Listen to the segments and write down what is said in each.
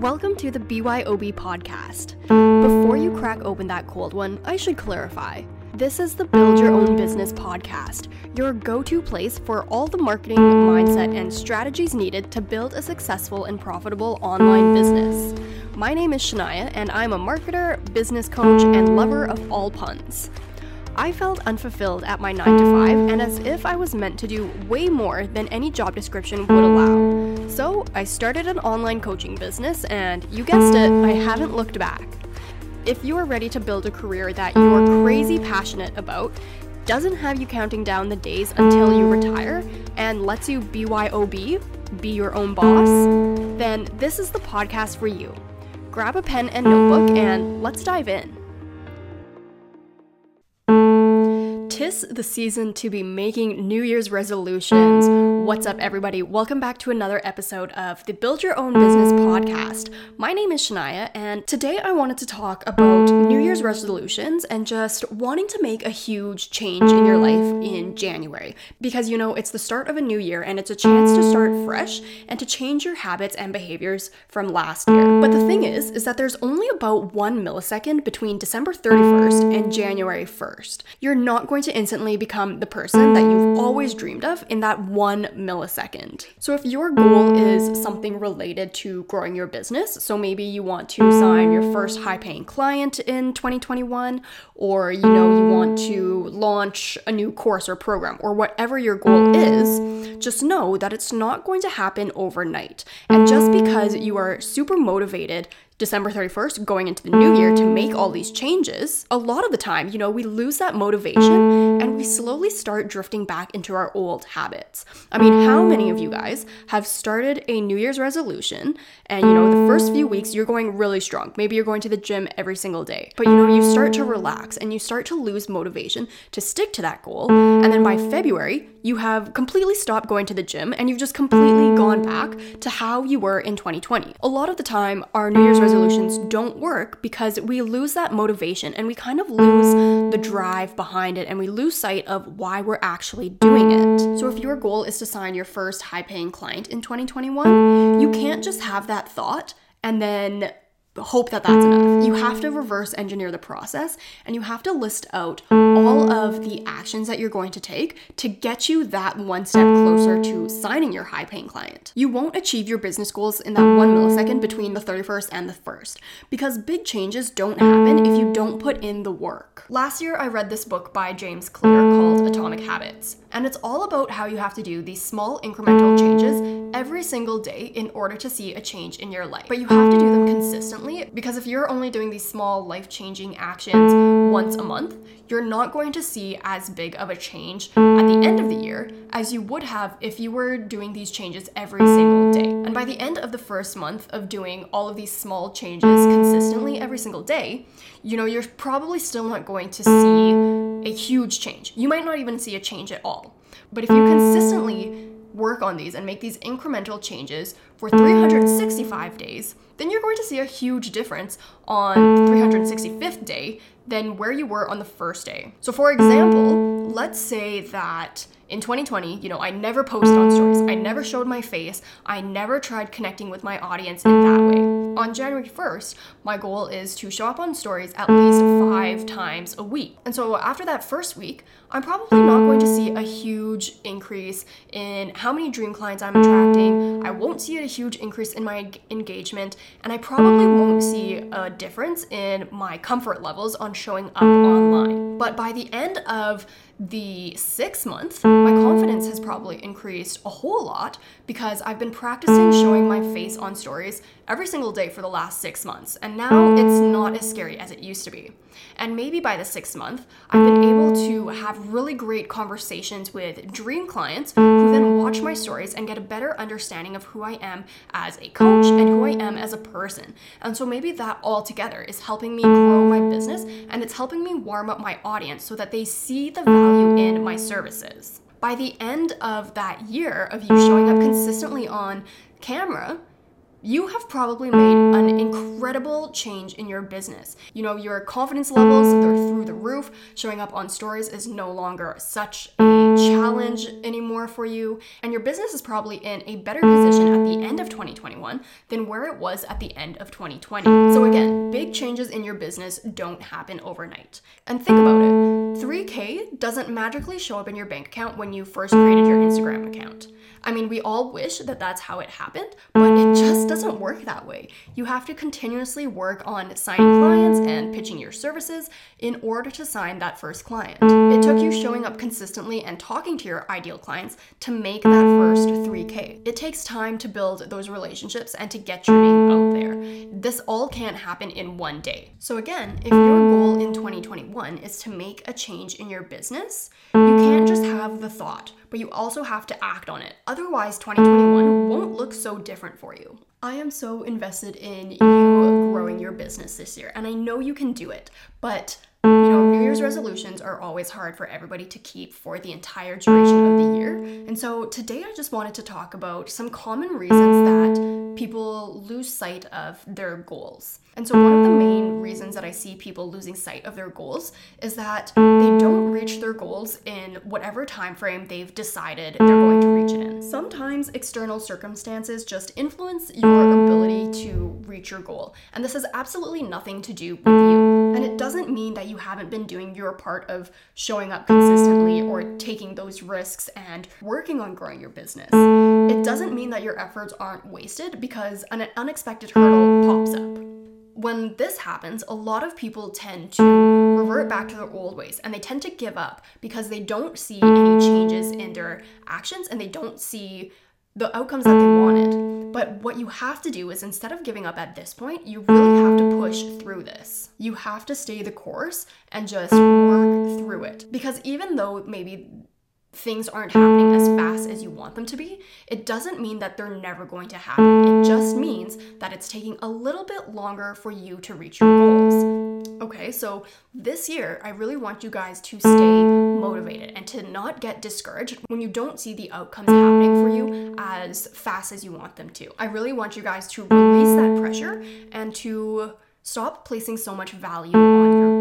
Welcome to the BYOB podcast. Before you crack open that cold one, I should clarify. This is the Build Your Own Business podcast, your go to place for all the marketing, mindset, and strategies needed to build a successful and profitable online business. My name is Shania, and I'm a marketer, business coach, and lover of all puns. I felt unfulfilled at my 9 to 5 and as if I was meant to do way more than any job description would allow. So, I started an online coaching business, and you guessed it, I haven't looked back. If you are ready to build a career that you are crazy passionate about, doesn't have you counting down the days until you retire, and lets you BYOB, be your own boss, then this is the podcast for you. Grab a pen and notebook and let's dive in. Tis the season to be making New Year's resolutions. What's up, everybody? Welcome back to another episode of the Build Your Own Business podcast. My name is Shania, and today I wanted to talk about New Year's resolutions and just wanting to make a huge change in your life in January. Because you know, it's the start of a new year and it's a chance to start fresh and to change your habits and behaviors from last year. But the thing is, is that there's only about one millisecond between December 31st and January 1st. You're not going to instantly become the person that you've always dreamed of in that one millisecond. So, if your goal is something related to growing your business, so maybe you want to sign your first high paying client in 2021, or you know, you want to launch a new course or program, or whatever your goal is, just know that it's not going to happen overnight. And just because you are super motivated December 31st, going into the new year to make all these changes, a lot of the time, you know, we lose that motivation and we slowly start drifting back into our old habits. I mean, how many of you guys have started a New Year's resolution and, you know, the first few weeks you're going really strong? Maybe you're going to the gym every single day, but, you know, you start to relax and you start to lose motivation to stick to that goal. And then by February, you have completely stopped going to the gym and you've just completely gone back to how you were in 2020. A lot of the time, our New Year's resolutions don't work because we lose that motivation and we kind of lose the drive behind it and we lose sight of why we're actually doing it. So, if your goal is to sign your first high paying client in 2021, you can't just have that thought and then hope that that's enough. You have to reverse engineer the process and you have to list out all of the actions that you're going to take to get you that one step closer to signing your high paying client. You won't achieve your business goals in that one millisecond between the 31st and the 1st because big changes don't happen if you don't put in the work. Last year, I read this book by James Clear called Atomic Habits, and it's all about how you have to do these small incremental changes every single day in order to see a change in your life. But you have to do them consistently because if you're only doing these small life changing actions once a month, you're not going to see as big of a change at the end of the year as you would have if you were doing these changes every single day. And by the end of the first month of doing all of these small changes consistently every single day, you know, you're probably still not going to see a huge change. You might not even see a change at all. But if you consistently work on these and make these incremental changes for 365 days, then you're going to see a huge difference on the 365th day than where you were on the first day. So, for example, let's say that in 2020, you know, I never posted on stories, I never showed my face, I never tried connecting with my audience in that way. On January 1st, my goal is to show up on stories at least five times a week. And so after that first week, I'm probably not going to see a huge increase in how many dream clients I'm attracting. I won't see a huge increase in my engagement, and I probably won't see a difference in my comfort levels on showing up online. But by the end of the six month, my confidence has probably increased a whole lot because I've been practicing showing my face on stories every single day for the last six months, and now it's not as scary as it used to be. And maybe by the sixth month, I've been able to have really great conversations with dream clients who then watch my stories and get a better understanding of who I am as a coach and who I am as a person. And so maybe that all together is helping me grow my business and it's helping me warm up my audience so that they see the value in my services. By the end of that year of you showing up consistently on camera, you have probably made an incredible change in your business. You know, your confidence levels, they're through the roof. Showing up on stories is no longer such a challenge anymore for you. And your business is probably in a better position at the end of 2021 than where it was at the end of 2020. So, again, big changes in your business don't happen overnight. And think about it 3K doesn't magically show up in your bank account when you first created your Instagram account. I mean, we all wish that that's how it happened, but it just doesn't work that way. You have to continuously work on signing clients and pitching your services in order to sign that first client. It took you showing up consistently and talking to your ideal clients to make that first 3K. It takes time to build those relationships and to get your name out there. This all can't happen in one day. So, again, if your goal in 2021 is to make a change in your business, you can't just have the thought but you also have to act on it. Otherwise, 2021 won't look so different for you. I am so invested in you growing your business this year, and I know you can do it, but you know, New Year's resolutions are always hard for everybody to keep for the entire duration of the year. And so today I just wanted to talk about some common reasons that people lose sight of their goals. And so one of the main reasons that I see people losing sight of their goals is that they don't reach their goals in whatever time frame they've decided they're going to reach it in. Sometimes external circumstances just influence your ability to reach your goal. And this has absolutely nothing to do with you. And it doesn't mean that you haven't been doing your part of showing up consistently or taking those risks and working on growing your business. It doesn't mean that your efforts aren't wasted because an unexpected hurdle pops up when this happens, a lot of people tend to revert back to their old ways and they tend to give up because they don't see any changes in their actions and they don't see the outcomes that they wanted. But what you have to do is instead of giving up at this point, you really have to push through this. You have to stay the course and just work through it. Because even though maybe things aren't happening as fast as you want them to be, it doesn't mean that they're never going to happen. It just means that it's taking a little bit longer for you to reach your goals. Okay, so this year, I really want you guys to stay motivated and to not get discouraged when you don't see the outcomes happening for you as fast as you want them to. I really want you guys to release that pressure and to Stop placing so much value on your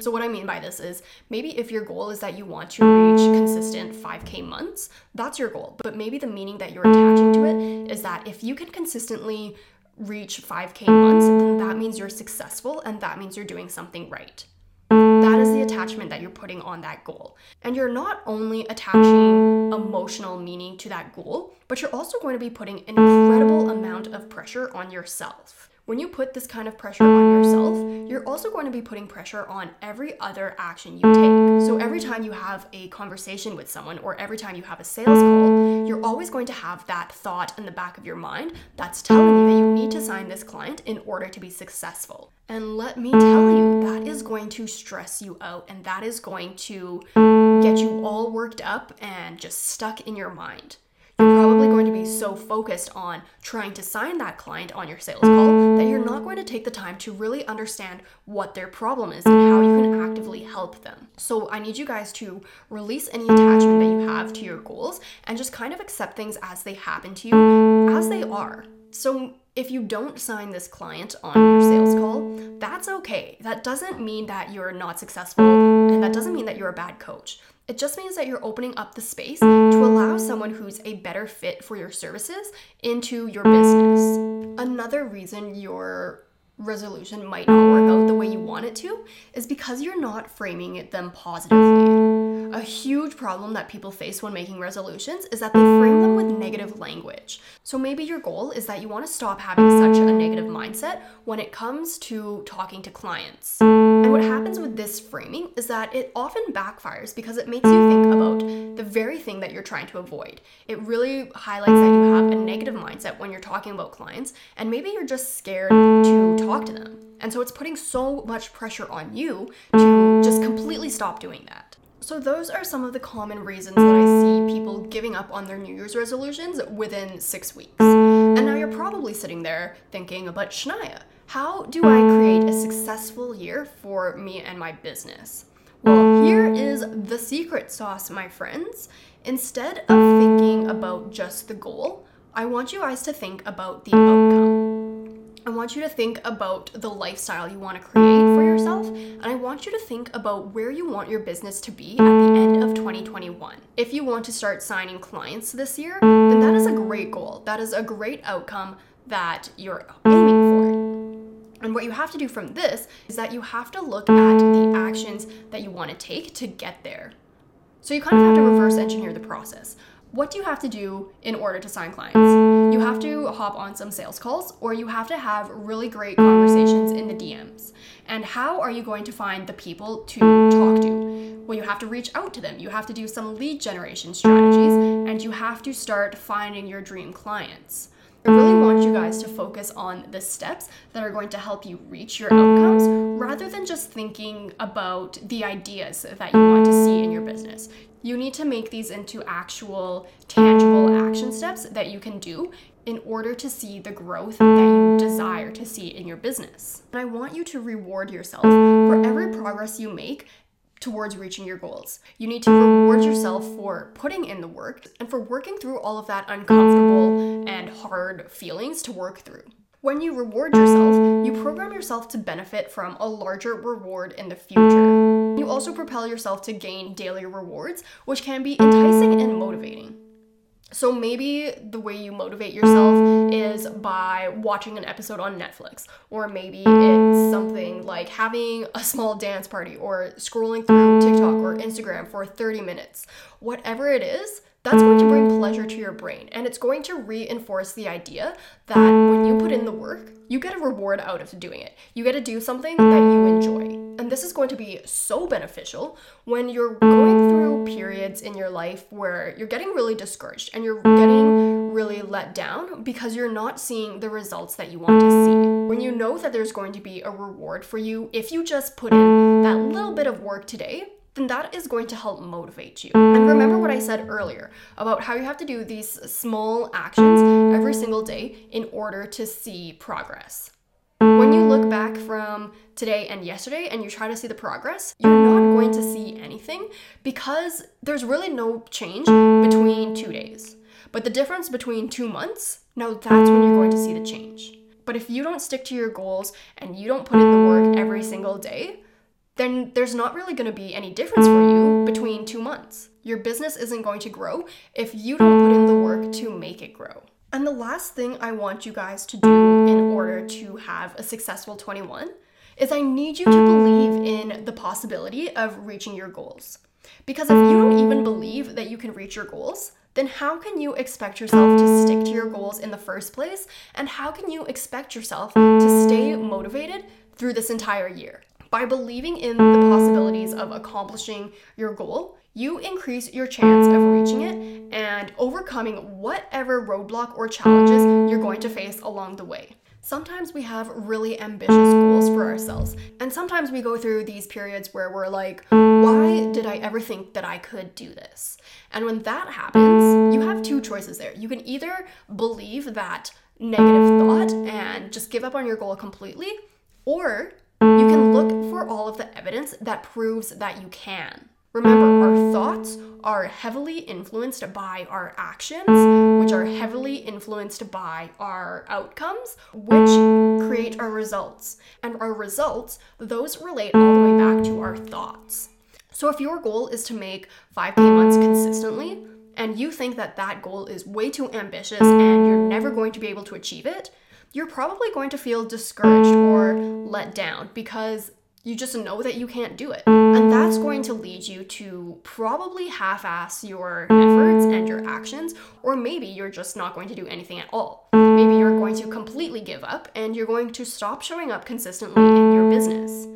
So, what I mean by this is maybe if your goal is that you want to reach consistent 5K months, that's your goal. But maybe the meaning that you're attaching to it is that if you can consistently reach 5K months, then that means you're successful and that means you're doing something right. That is the attachment that you're putting on that goal. And you're not only attaching emotional meaning to that goal, but you're also going to be putting an incredible amount of pressure on yourself. When you put this kind of pressure on yourself, you're also going to be putting pressure on every other action you take. So every time you have a conversation with someone or every time you have a sales call, you're always going to have that thought in the back of your mind that's telling you that you need to sign this client in order to be successful. And let me tell you, that is going to stress you out and that is going to get you all worked up and just stuck in your mind you're probably going to be so focused on trying to sign that client on your sales call that you're not going to take the time to really understand what their problem is and how you can actively help them. So, I need you guys to release any attachment that you have to your goals and just kind of accept things as they happen to you as they are. So, if you don't sign this client on your sales call, that's okay. That doesn't mean that you're not successful and that doesn't mean that you're a bad coach. It just means that you're opening up the space to allow someone who's a better fit for your services into your business. Another reason your resolution might not work out the way you want it to is because you're not framing it them positively. A huge problem that people face when making resolutions is that they frame them with negative language. So maybe your goal is that you want to stop having such a negative mindset when it comes to talking to clients. And what happens with this framing is that it often backfires because it makes you think about the very thing that you're trying to avoid. It really highlights that you have a negative mindset when you're talking about clients, and maybe you're just scared to talk to them. And so it's putting so much pressure on you to just completely stop doing that. So, those are some of the common reasons that I see people giving up on their New Year's resolutions within six weeks. And now you're probably sitting there thinking, but Shania, how do I create a successful year for me and my business? Well, here is the secret sauce, my friends. Instead of thinking about just the goal, I want you guys to think about the outcome. I want you to think about the lifestyle you want to create for yourself, and I want you to think about where you want your business to be at the end of 2021. If you want to start signing clients this year, then that is a great goal. That is a great outcome that you're aiming for. And what you have to do from this is that you have to look at the actions that you want to take to get there. So you kind of have to reverse engineer the process what do you have to do in order to sign clients? You have to hop on some sales calls or you have to have really great conversations in the DMs. And how are you going to find the people to talk to? Well, you have to reach out to them. You have to do some lead generation strategies and you have to start finding your dream clients. I really want you guys to focus on the steps that are going to help you reach your outcomes rather than just thinking about the ideas that you want to see in your business. You need to make these into actual, tangible action steps that you can do in order to see the growth that you desire to see in your business. And I want you to reward yourself for every progress you make towards reaching your goals. You need to reward yourself for putting in the work and for working through all of that uncomfortable and hard feelings to work through. When you reward yourself, you program yourself to benefit from a larger reward in the future. You also propel yourself to gain daily rewards, which can be enticing and motivating. So maybe the way you motivate yourself is by watching an episode on Netflix, or maybe it's something like having a small dance party or scrolling through TikTok or Instagram for 30 minutes. Whatever it is, that's going to bring pleasure to your brain and it's going to reinforce the idea that when you put in the work, you get a reward out of doing it. You get to do something that you enjoy. And this is going to be so beneficial when you're going through periods in your life where you're getting really discouraged and you're getting really let down because you're not seeing the results that you want to see. When you know that there's going to be a reward for you if you just put in that little bit of work today, then that is going to help motivate you. And remember what I said earlier about how you have to do these small actions every single day in order to see progress. When you look back from today and yesterday and you try to see the progress, you're not going to see anything because there's really no change between two days. But the difference between two months, now that's when you're going to see the change. But if you don't stick to your goals and you don't put in the work every single day, then there's not really going to be any difference for you between two months. Your business isn't going to grow if you don't put in the work to make it grow. And the last thing I want you guys to do in order to have a successful 21 is I need you to believe in the possibility of reaching your goals. Because if you don't even believe that you can reach your goals, then how can you expect yourself to stick to your goals in the first place? And how can you expect yourself to stay motivated through this entire year? By believing in the possibilities of accomplishing your goal, you increase your chance of reaching it and overcoming whatever roadblock or challenges you're going to face along the way. Sometimes we have really ambitious goals for ourselves, and sometimes we go through these periods where we're like, why did I ever think that I could do this? And when that happens, you have two choices there. You can either believe that negative thought and just give up on your goal completely, or you can look for all of the evidence that proves that you can. Remember, our thoughts are heavily influenced by our actions, which are heavily influenced by our outcomes, which create our results. And our results, those relate all the way back to our thoughts. So if your goal is to make 5K months consistently, and you think that that goal is way too ambitious and you're never going to be able to achieve it, you're probably going to feel discouraged or let down because you just know that you can't do it. And that's going to lead you to probably half ass your efforts and your actions, or maybe you're just not going to do anything at all. Maybe you're going to completely give up and you're going to stop showing up consistently in your business.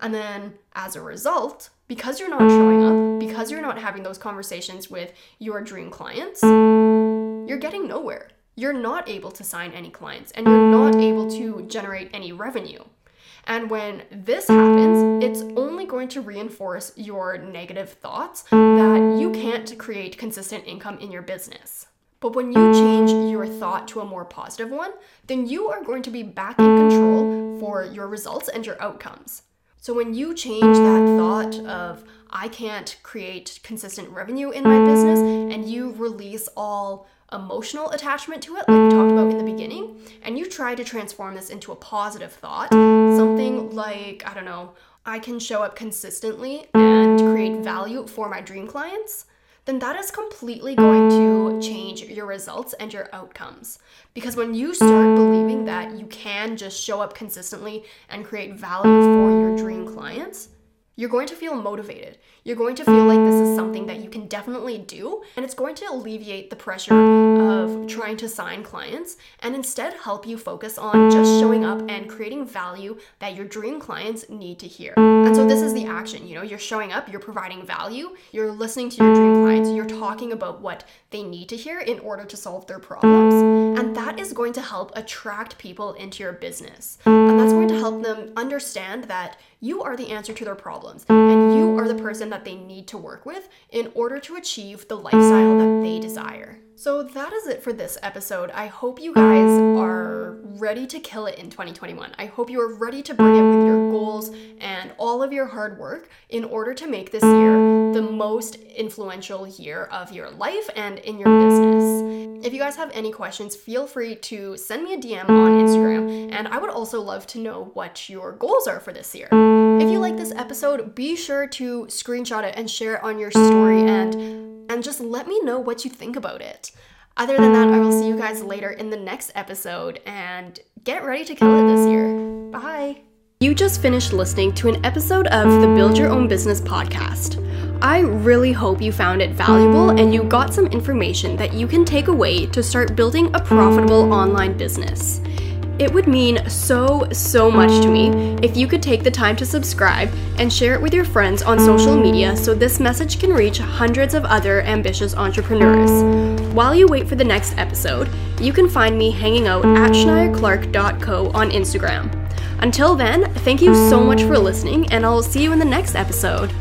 And then as a result, because you're not showing up, because you're not having those conversations with your dream clients, you're getting nowhere you're not able to sign any clients and you're not able to generate any revenue. And when this happens, it's only going to reinforce your negative thoughts that you can't create consistent income in your business. But when you change your thought to a more positive one, then you are going to be back in control for your results and your outcomes. So when you change that thought of, I can't create consistent revenue in my business, and you release all emotional attachment to it, like we talked about in the beginning, and you try to transform this into a positive thought, something like, I don't know, I can show up consistently and create value for my dream clients, then that is completely going to change your results and your outcomes. Because when you start believing that you can just show up consistently and create value for your dream clients, you're going to feel motivated. You're going to feel like this is something that you can definitely do, and it's going to alleviate the pressure of trying to sign clients and instead help you focus on just showing up and creating value that your dream clients need to hear. And so, this is the action. You know, you're showing up, you're providing value, you're listening to your dream clients, you're talking about what they need to hear in order to solve their problems. And that is going to help attract people into your business. And that's going to help them understand that you are the answer to their problems and you are the person that they need to work with in order to achieve the lifestyle that they desire. So that is it for this episode. I hope you guys are ready to kill it in 2021. I hope you are ready to bring it with your goals and all of your hard work in order to make this year the most influential year of your life and in your business. If you guys have any questions, feel free to send me a DM on Instagram, and I would also love to know what your goals are for this year. If you like this episode, be sure to screenshot it and share it on your story and and just let me know what you think about it. Other than that, I will see you guys later in the next episode and get ready to kill it this year. Bye. You just finished listening to an episode of the Build Your Own Business podcast. I really hope you found it valuable and you got some information that you can take away to start building a profitable online business. It would mean so, so much to me mm. if you could take the time to subscribe and share it with your friends on social media so this message can reach hundreds of other ambitious entrepreneurs. Mm. While you wait for the next episode, you can find me hanging out at shaniaclark.co on Instagram. Until then, thank you so much for listening, and I'll see you in the next episode.